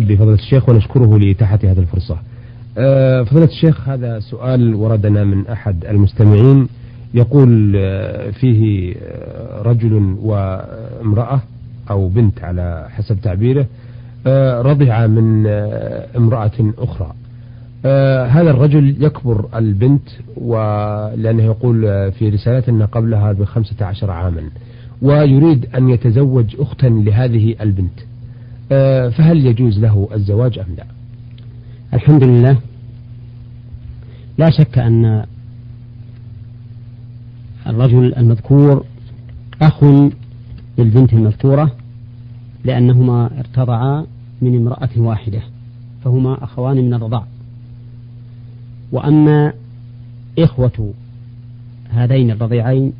بفضلة الشيخ ونشكره لإتاحة هذه الفرصة. آه، فضلة الشيخ هذا سؤال وردنا من أحد المستمعين. يقول آه، فيه آه، رجل وامرأة أو بنت على حسب تعبيره رضع من امرأة أخرى. هذا الرجل يكبر البنت ولأنه يقول في رسالتنا قبلها بخمسة عشر عاما ويريد أن يتزوج أختا لهذه البنت. فهل يجوز له الزواج أم لا؟ الحمد لله. لا شك أن الرجل المذكور أخ للبنت المذكورة لأنهما ارتضعا من امرأة واحدة فهما أخوان من الرضاع. وأما إخوة هذين الرضيعين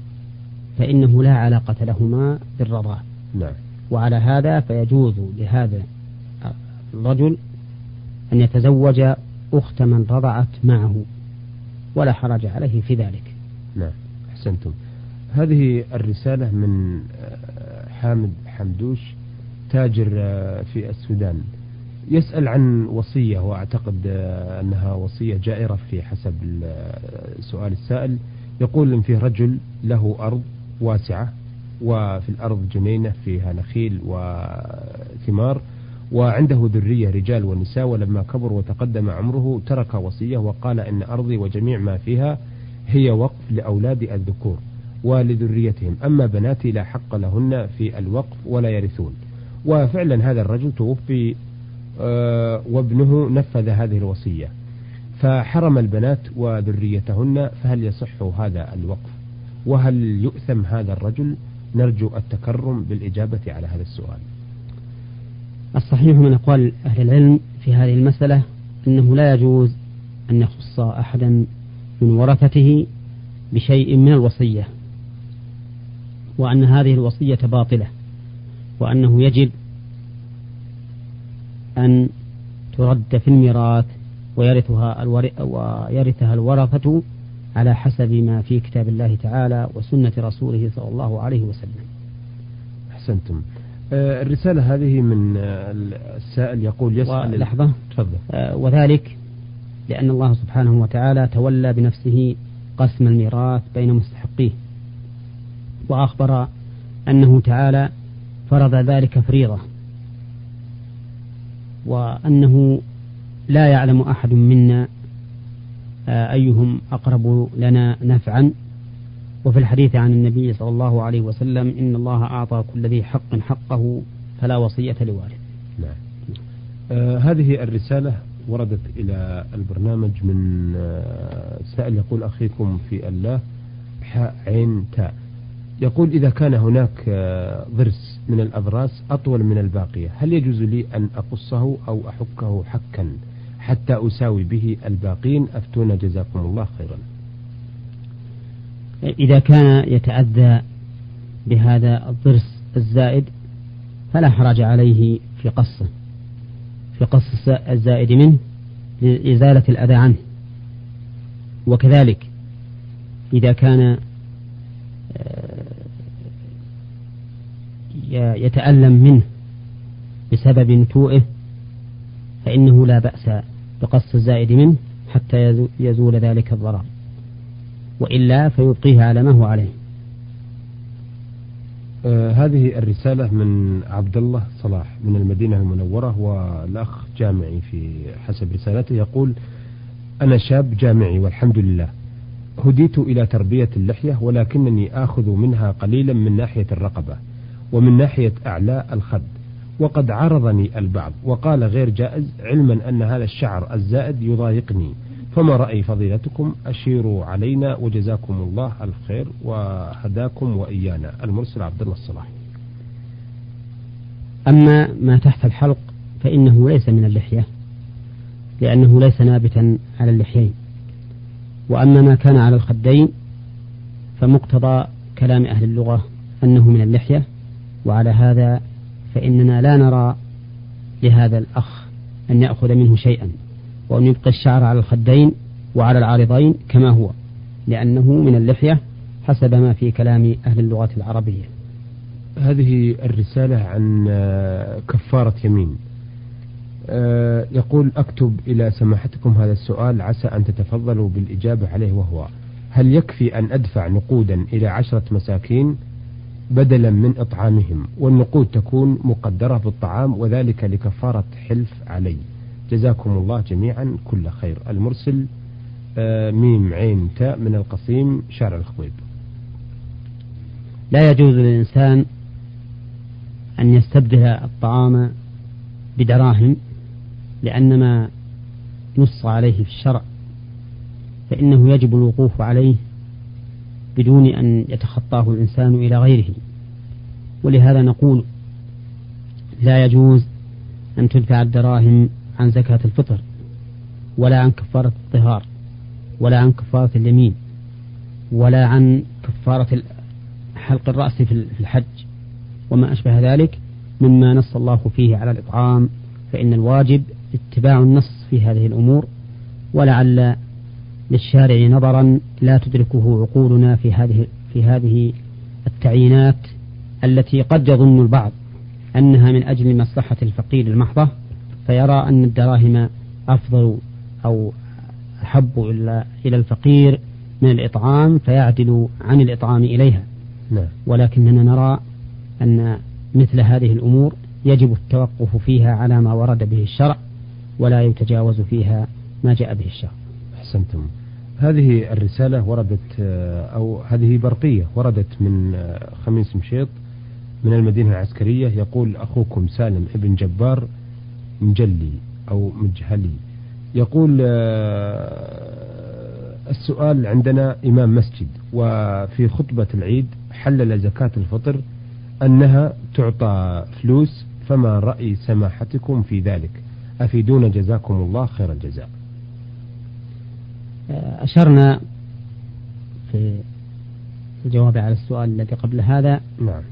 فإنه لا علاقة لهما بالرضاع. نعم. وعلى هذا فيجوز لهذا الرجل أن يتزوج أخت من رضعت معه ولا حرج عليه في ذلك. نعم أحسنتم. هذه الرسالة من آه، حامد حمدوش تاجر آه، في السودان. يسأل عن وصية وأعتقد آه، أنها وصية جائرة في حسب سؤال السائل. يقول إن فيه رجل له أرض واسعة وفي الأرض جنينة فيها نخيل وثمار وعنده ذرية رجال ونساء ولما كبر وتقدم عمره ترك وصية وقال إن أرضي وجميع ما فيها هي وقف لأولادي الذكور ولذريتهم. أما بناتي لا حق لهن في الوقف ولا يرثون. وفعلا هذا الرجل توفي آه، وابنه نفذ هذه الوصية. فحرم البنات وذريتهن فهل يصح هذا الوقف؟ وهل يؤثم هذا الرجل؟ نرجو التكرم بالإجابة على هذا السؤال. الصحيح من أقوال أهل العلم في هذه المسألة أنه لا يجوز أن يخص أحدا من ورثته بشيء من الوصية وأن هذه الوصية باطلة وأنه يجب أن ترد في الميراث ويرثها ويرثها الورثة على حسب ما في كتاب الله تعالى وسنة رسوله صلى الله عليه وسلم. أحسنتم. آه، الرسالة هذه من آه، السائل يقول يسأل لحظة. تفضل. آه، وذلك لأن الله سبحانه وتعالى تولى بنفسه قسم الميراث بين مستحقيه وأخبر أنه تعالى فرض ذلك فريضة وأنه لا يعلم أحد منا أيهم أقرب لنا نفعا. وفي الحديث عن النبي صلى الله عليه وسلم إن الله أعطى كل ذي حق حقه فلا وصية لوارث. نعم. آه هذه الرسالة وردت إلى البرنامج من آه سائل يقول أخيكم في الله حاء عين تاء يقول إذا كان هناك آه ضرس من الأضراس أطول من الباقية هل يجوز لي أن أقصه أو أحكه حكا حتى أساوي به الباقين. أفتونا جزاكم الله خيرا. إذا كان يتأذى بهذا الضرس الزائد فلا حرج عليه في قصه في قص الزائد منه لإزالة الأذى عنه. وكذلك إذا كان آه، يتألم منه بسبب نتوئه فإنه لا بأس بقص الزائد منه حتى يزول ذلك الضرر. وإلا فيبقيه على ما هو عليه. آه هذه الرسالة من عبد الله صلاح من المدينة المنورة والأخ جامعي في حسب رسالته يقول أنا شاب جامعي والحمد لله. هديت إلى تربية اللحية ولكنني آخذ منها قليلا من ناحية الرقبة ومن ناحية أعلاء الخد. وقد عرضني البعض وقال غير جائز علما أن هذا الشعر الزائد يضايقني. فما رأي فضيلتكم؟ أشيروا علينا وجزاكم الله الخير وهداكم وإيانا. المرسل عبد الله الصلاح. أما ما تحت الحلق فإنه ليس من اللحية لأنه ليس نابتا على اللحيين. وأما ما كان على الخدين فمقتضى كلام أهل اللغة أنه من اللحية وعلى هذا فإننا لا نرى لهذا الأخ أن يأخذ منه شيئا وأن يبقي الشعر على الخدين وعلى العارضين كما هو لأنه من اللحية حسب ما في كلام أهل اللغة العربية. هذه الرسالة عن كفارة يمين. يقول أكتب إلى سماحتكم هذا السؤال عسى أن تتفضلوا بالإجابة عليه وهو هل يكفي أن أدفع نقودا إلى عشرة مساكين؟ بدلا من إطعامهم والنقود تكون مقدرة بالطعام وذلك لكفارة حلف علي. جزاكم الله جميعا كل خير. المرسل آه، ميم عين تاء من القصيم شارع الخويب. لا يجوز للإنسان أن يستبدل الطعام بدراهم لأن ما نص عليه في الشرع فإنه يجب الوقوف عليه بدون أن يتخطاه الإنسان إلى غيره. ولهذا نقول لا يجوز أن تدفع الدراهم عن زكاة الفطر ولا عن كفارة الطهار ولا عن كفارة اليمين ولا عن كفارة حلق الرأس في الحج وما أشبه ذلك مما نص الله فيه على الإطعام فإن الواجب اتباع النص في هذه الأمور ولعل للشارع نظرا لا تدركه عقولنا في هذه في هذه التعيينات التي قد يظن البعض أنها من أجل مصلحة الفقير المحضة فيرى أن الدراهم أفضل أو أحب إلى إلى الفقير من الإطعام فيعدل عن الإطعام إليها نعم. ولكننا نرى أن مثل هذه الأمور يجب التوقف فيها على ما ورد به الشرع ولا يتجاوز فيها ما جاء به الشرع أحسنتم. هذه الرسالة وردت أو هذه برقية وردت من خميس مشيط من المدينة العسكرية. يقول أخوكم سالم ابن جبار مجلي أو مجهلي. يقول السؤال عندنا إمام مسجد وفي خطبة العيد حلل زكاة الفطر أنها تعطى فلوس فما رأي سماحتكم في ذلك؟ أفيدونا جزاكم الله خير الجزاء. أشرنا في الجواب على السؤال الذي قبل هذا نعم.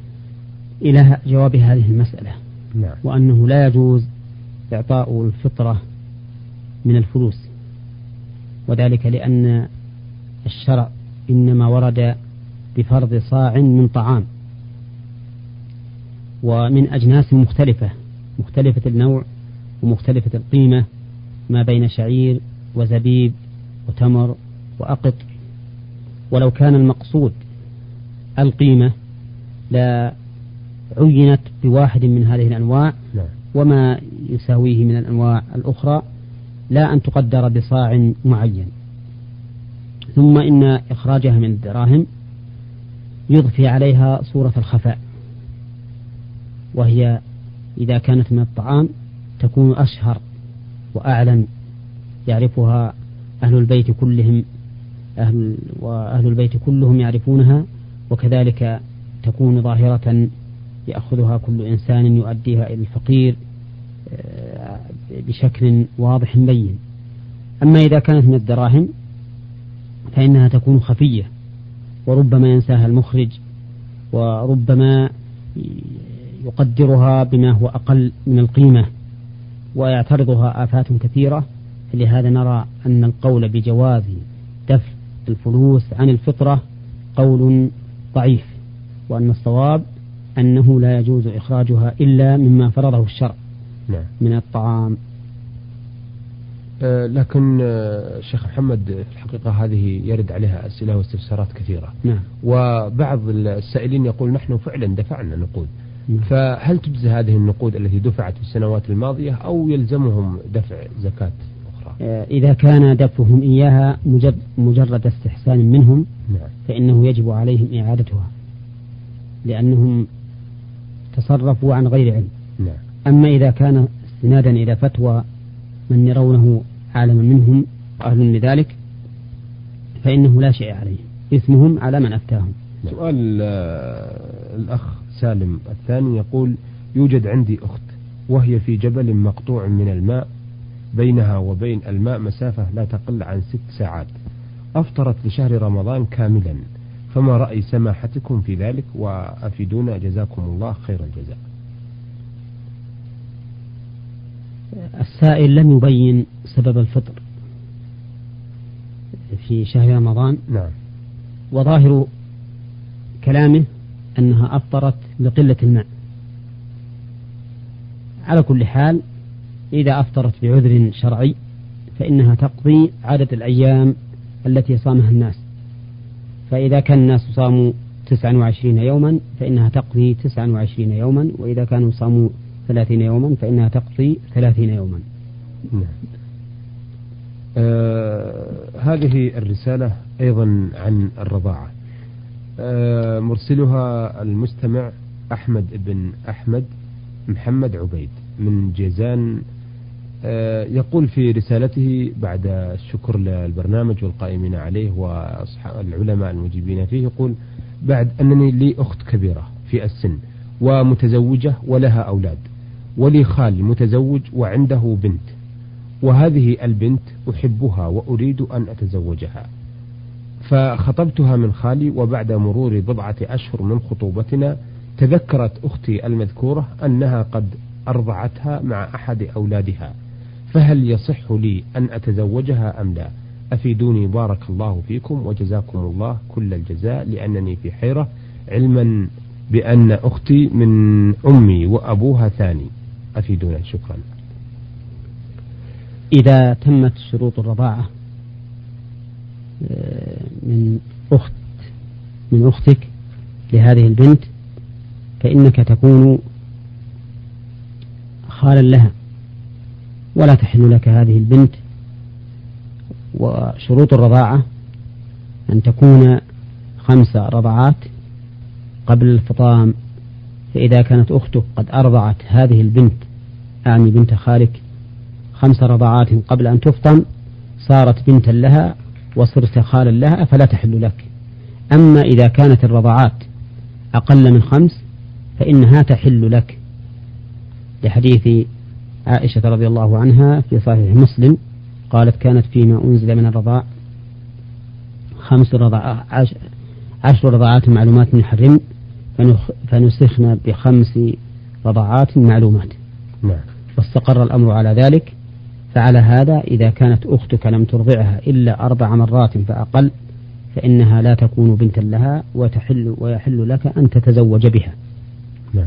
إلى جواب هذه المسألة نعم. وأنه لا يجوز إعطاء الفطرة من الفلوس وذلك لأن الشرع إنما ورد بفرض صاع من طعام ومن أجناس مختلفة مختلفة النوع ومختلفة القيمة ما بين شعير وزبيب وتمر وأقط. ولو كان المقصود القيمة لا عينت بواحد من هذه الأنواع نعم. وما يساويه من الأنواع الأخرى لا أن تقدر بصاع معين. ثم إن إخراجها من الدراهم يضفي عليها صورة الخفاء. وهي إذا كانت من الطعام تكون أشهر وأعلن يعرفها أهل البيت كلهم أهل وأهل البيت كلهم يعرفونها وكذلك تكون ظاهرة يأخذها كل إنسان يؤديها إلى الفقير آه، بشكل واضح بين. أما إذا كانت من الدراهم فإنها تكون خفية وربما ينساها المخرج وربما يقدرها بما هو أقل من القيمة ويعترضها آفات كثيرة لهذا نرى أن القول بجواز دفع الفلوس عن الفطرة قول ضعيف وأن الصواب أنه لا يجوز إخراجها إلا مما فرضه الشرع نعم. من الطعام أه لكن أه شيخ محمد في الحقيقة هذه يرد عليها أسئلة واستفسارات كثيرة نعم. وبعض السائلين يقول نحن فعلا دفعنا نقود نعم. فهل تجزي هذه النقود التي دفعت في السنوات الماضية أو يلزمهم دفع زكاة إذا كان دفعهم إياها مجرد, استحسان منهم نعم. فإنه يجب عليهم إعادتها لأنهم تصرفوا عن غير علم نعم. أما إذا كان استنادا إلى فتوى من يرونه عالما منهم أهل لذلك فإنه لا شيء عليهم اسمهم على من أفتاهم نعم. سؤال آه، الأخ سالم الثاني يقول يوجد عندي أخت وهي في جبل مقطوع من الماء بينها وبين الماء مسافة لا تقل عن ست ساعات. أفطرت لشهر رمضان كاملا. فما رأي سماحتكم في ذلك؟ وأفيدونا. جزاكم الله خير الجزاء. السائل لم يبين سبب الفطر في شهر رمضان. نعم. وظاهر كلامه أنها أفطرت لقلة الماء. على كل حال إذا أفطرت بعذر شرعي فإنها تقضي عدد الأيام التي صامها الناس. فإذا كان الناس صاموا تسعا وعشرين يوما فإنها تقضي تسعا وعشرين يوما وإذا كانوا صاموا ثلاثين يوما فإنها تقضي ثلاثين يوما. نعم. آه هذه الرسالة أيضا عن الرضاعة. آه مرسلها المستمع أحمد بن أحمد محمد عبيد من جيزان يقول في رسالته بعد الشكر للبرنامج والقائمين عليه والعلماء المجيبين فيه يقول بعد أنني لي أخت كبيرة في السن ومتزوجة ولها أولاد ولي خال متزوج وعنده بنت وهذه البنت أحبها وأريد أن أتزوجها فخطبتها من خالي وبعد مرور بضعة أشهر من خطوبتنا تذكرت أختي المذكورة أنها قد أرضعتها مع أحد أولادها فهل يصح لي أن أتزوجها أم لا؟ أفيدوني بارك الله فيكم وجزاكم الله كل الجزاء لأنني في حيرة علما بأن أختي من أمي وأبوها ثاني. أفيدونا شكرا. إذا تمت شروط الرضاعة آه، من أخت من أختك لهذه البنت فإنك تكون خالا لها. ولا تحل لك هذه البنت وشروط الرضاعة أن تكون خمس رضعات قبل الفطام. فإذا كانت أختك قد أرضعت هذه البنت أعني بنت خالك خمس رضعات قبل أن تفطم صارت بنتا لها وصرت خالا لها فلا تحل لك. أما إذا كانت الرضعات أقل من خمس فإنها تحل لك. لحديث عائشة رضي الله عنها في صحيح مسلم قالت كانت فيما أنزل من الرضاع خمس رضعات عشر رضعات معلومات نحرم فنسخنا بخمس رضعات معلومات. نعم. واستقر الأمر على ذلك فعلى هذا إذا كانت أختك لم ترضعها إلا أربع مرات فأقل فإنها لا تكون بنتا لها وتحل ويحل لك أن تتزوج بها. نعم.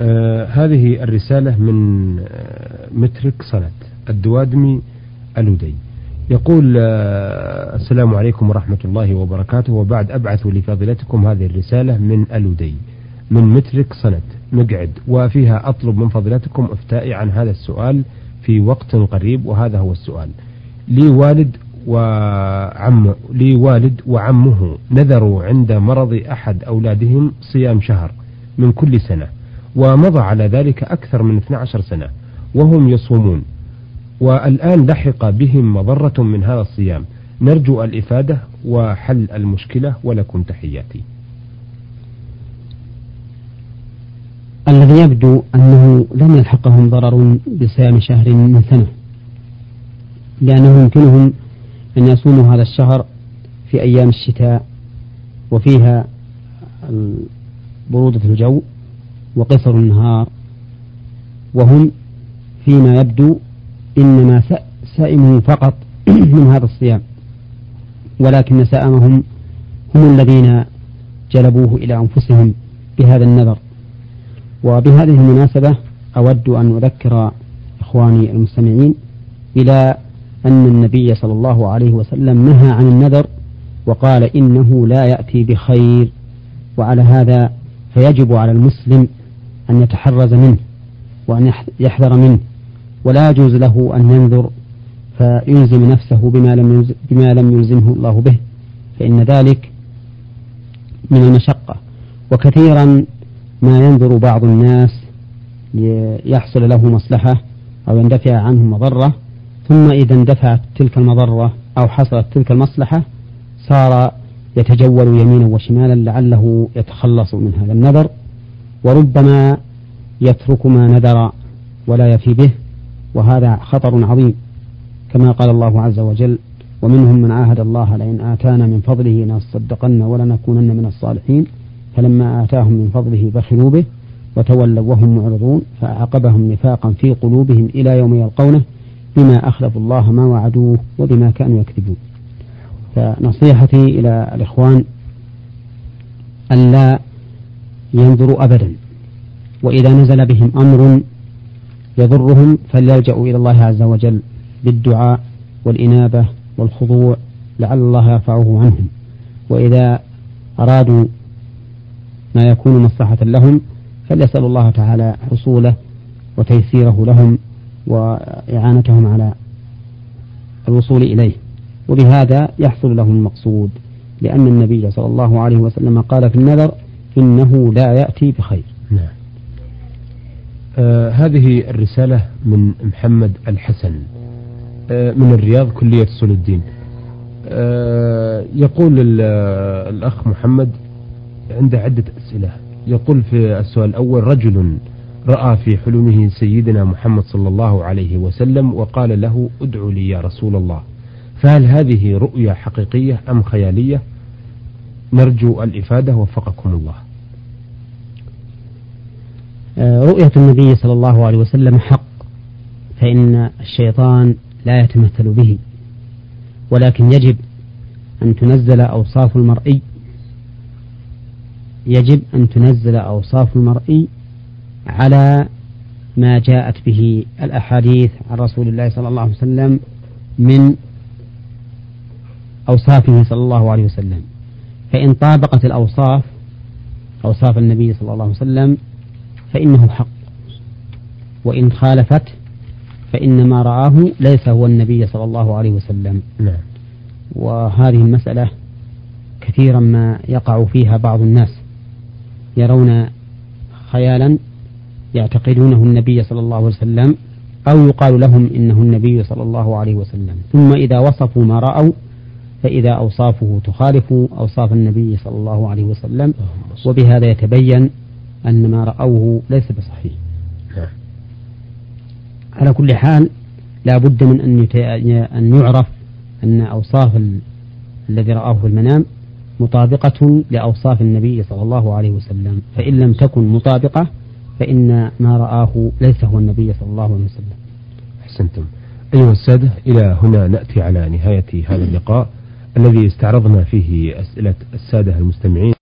آه هذه الرسالة من آه مترك صنت الدوادمي الودي. يقول آه السلام عليكم ورحمة الله وبركاته. وبعد أبعث لفضيلتكم هذه الرسالة من الودي من مترك صنت مقعد وفيها أطلب من فضيلتكم إفتائي عن هذا السؤال في وقت قريب وهذا هو السؤال. لي والد وعم لي والد وعمه نذروا عند مرض أحد أولادهم صيام شهر من كل سنة. ومضى على ذلك أكثر من 12 سنة وهم يصومون. والآن لحق بهم مضرة من هذا الصيام. نرجو الإفادة وحل المشكلة ولكم تحياتي. الذي يبدو أنه لم يلحقهم ضرر بصيام شهر من سنة لأنه يمكنهم أن يصوموا هذا الشهر في أيام الشتاء وفيها برودة الجو. وقصر النهار وهم فيما يبدو إنما سائموا فقط من هذا الصيام. ولكن سائمهم هم الذين جلبوه إلى أنفسهم بهذا النذر. وبهذه المناسبة أود أن أذكر إخواني المستمعين إلى أن النبي صلى الله عليه وسلم نهى عن النذر وقال إنه لا يأتي بخير وعلى هذا فيجب على المسلم أن يتحرز منه وأن يحذر منه ولا يجوز له أن ينذر فيلزم نفسه بما لم بما لم يلزمه الله به فإن ذلك من المشقة. وكثيرا ما ينذر بعض الناس ليحصل له مصلحة أو يندفع عنه مضرة ثم إذا اندفعت تلك المضرة أو حصلت تلك المصلحة صار يتجول يمينا وشمالا لعله يتخلص من هذا النذر. وربما يترك ما نذر ولا يفي به وهذا خطر عظيم كما قال الله عز وجل ومنهم من عاهد الله لئن آتانا من فضله لنصدقن ولنكونن من الصالحين فلما آتاهم من فضله بخلوا به وتولوا وهم معرضون فأعقبهم نفاقا في قلوبهم إلى يوم يلقونه بما أخلفوا الله ما وعدوه وبما كانوا يكذبون. فنصيحتي إلى الإخوان ألا ينظروا أبدا. وإذا نزل بهم أمر يضرهم فليلجأوا إلى الله عز وجل بالدعاء والإنابة والخضوع لعل الله يرفعه عنهم. وإذا أرادوا ما يكون مصلحة لهم فليسألوا الله تعالى حصوله وتيسيره لهم وإعانتهم على الوصول إليه. وبهذا يحصل لهم المقصود لأن النبي صلى الله عليه وسلم قال في النذر إنه لا يأتي بخير. نعم. آه هذه الرسالة من محمد الحسن آه من الرياض كلية أصول الدين. آه يقول الأخ محمد عنده عدة أسئلة. يقول في السؤال الأول رجل رأى في حلمه سيدنا محمد صلى الله عليه وسلم وقال له ادعو لي يا رسول الله. فهل هذه رؤيا حقيقية أم خيالية؟ نرجو الإفادة وفقكم الله. رؤية النبي صلى الله عليه وسلم حق فإن الشيطان لا يتمثل به ولكن يجب أن تنزل أوصاف المرئي يجب أن تنزل أوصاف المرئي على ما جاءت به الأحاديث عن رسول الله صلى الله عليه وسلم من أوصافه صلى الله عليه وسلم. فإن طابقت الأوصاف أوصاف النبي صلى الله عليه وسلم فإنه حق. وإن خالفت فإن ما رآه ليس هو النبي صلى الله عليه وسلم. نعم. وهذه المسألة كثيرا ما يقع فيها بعض الناس يرون خيالا يعتقدونه النبي صلى الله عليه وسلم أو يقال لهم إنه النبي صلى الله عليه وسلم. ثم إذا وصفوا ما رأوا فإذا أوصافه تخالف أوصاف النبي صلى الله عليه وسلم. وبهذا يتبين أن ما رأوه ليس بصحيح. على كل حال لا بد من أن, أن يعرف أن أوصاف الذي رآه في المنام مطابقة لأوصاف النبي صلى الله عليه وسلم. فإن لم تكن مطابقة فإن ما رآه ليس هو النبي صلى الله عليه وسلم. أحسنتم. أيها السادة إلى هنا نأتي على نهاية هذا اللقاء الذي استعرضنا فيه أسئلة السادة المستمعين.